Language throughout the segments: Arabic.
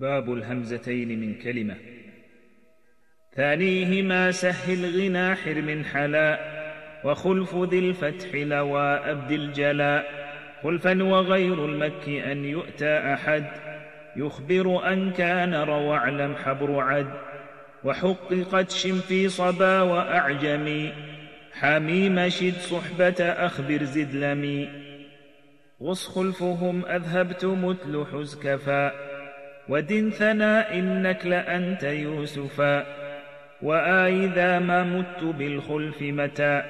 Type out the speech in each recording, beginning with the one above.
باب الهمزتين من كلمة. ثانيهما سهل غنى حرم حلا وخلف ذي الفتح لوى أبد الجلاء. خلفا وغير المك أن يؤتى أحد يخبر أن كان روى أعلم حبر عد. وحققت شم في صبا وأعجمي حميم شد صحبة أخبر زد لمي. غص خلفهم أذهبت متل حزكفا. ودن ثنا إنك لأنت يوسفا. وآيذا ما مت بالخلف متى.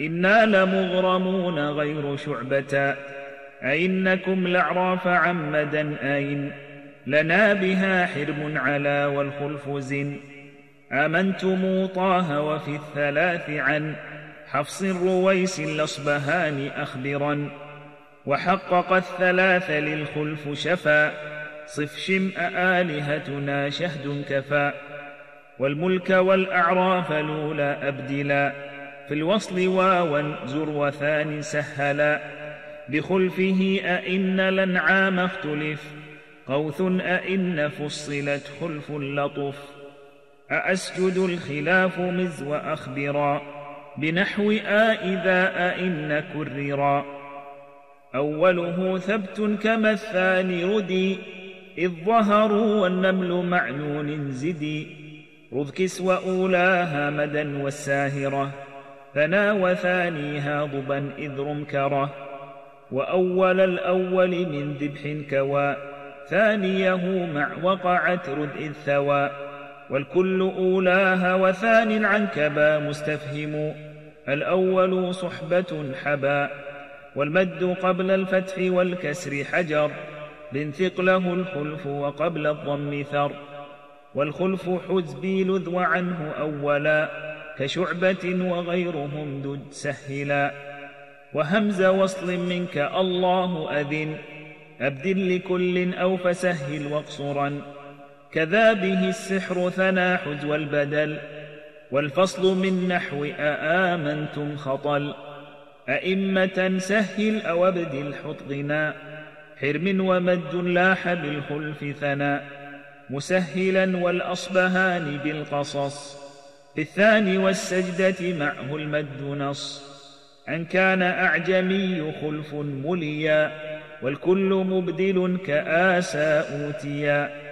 إنا لمغرمون غير شعبة. أئنكم لعراف عمدا أين. لنا بها حرم على والخلف زن. آمنتم طه وفي الثلاث عن. حفص رويس الأصبهان أخبرا. وحقق الثلاث للخلف شفا. صف شمء آلهتنا شهد كفى. والملك والأعراف لولا أبدلا. في الوصل واوا زر وثان سهلا. بخلفه أئن الأنعام اختلف. قوث أئن فصلت خلف لطف. أأسجد الخلاف مز وأخبرا بنحو آ إذا أئن كررا. أوله ثبت كما الثاني ردي. إذ ظهروا والنمل معلول زدي رذ كسوى أولاها مدى والساهرة ثنا وثانيها ضبا إذ رمكرة وأول الأول من ذبح كوى ثانية مع وقعت رد إذ ثوى والكل أولاها وثاني العنكبا مستفهم الأول صحبة حبا والمد قبل الفتح والكسر حجر. لانثقله الخلف وقبل الضم ثر. والخلف حزبي لذ عنه أولا كشعبة وغيرهم دد سهلا. وهمز وصل منك الله أذن أبدل لكل أو فسهل واقصرا. كذا به السحر ثنا حجو البدل والفصل من نحو أآمنتم خطل. أئمة سهل أو ابدل حط غنا حرم ومد لاح بالخلف ثنا مسهلا والأصبهان بالقصص. في الثاني والسجدة معه المد نص أن كان أعجمي خلف مليا والكل مبدل كآسى أوتيا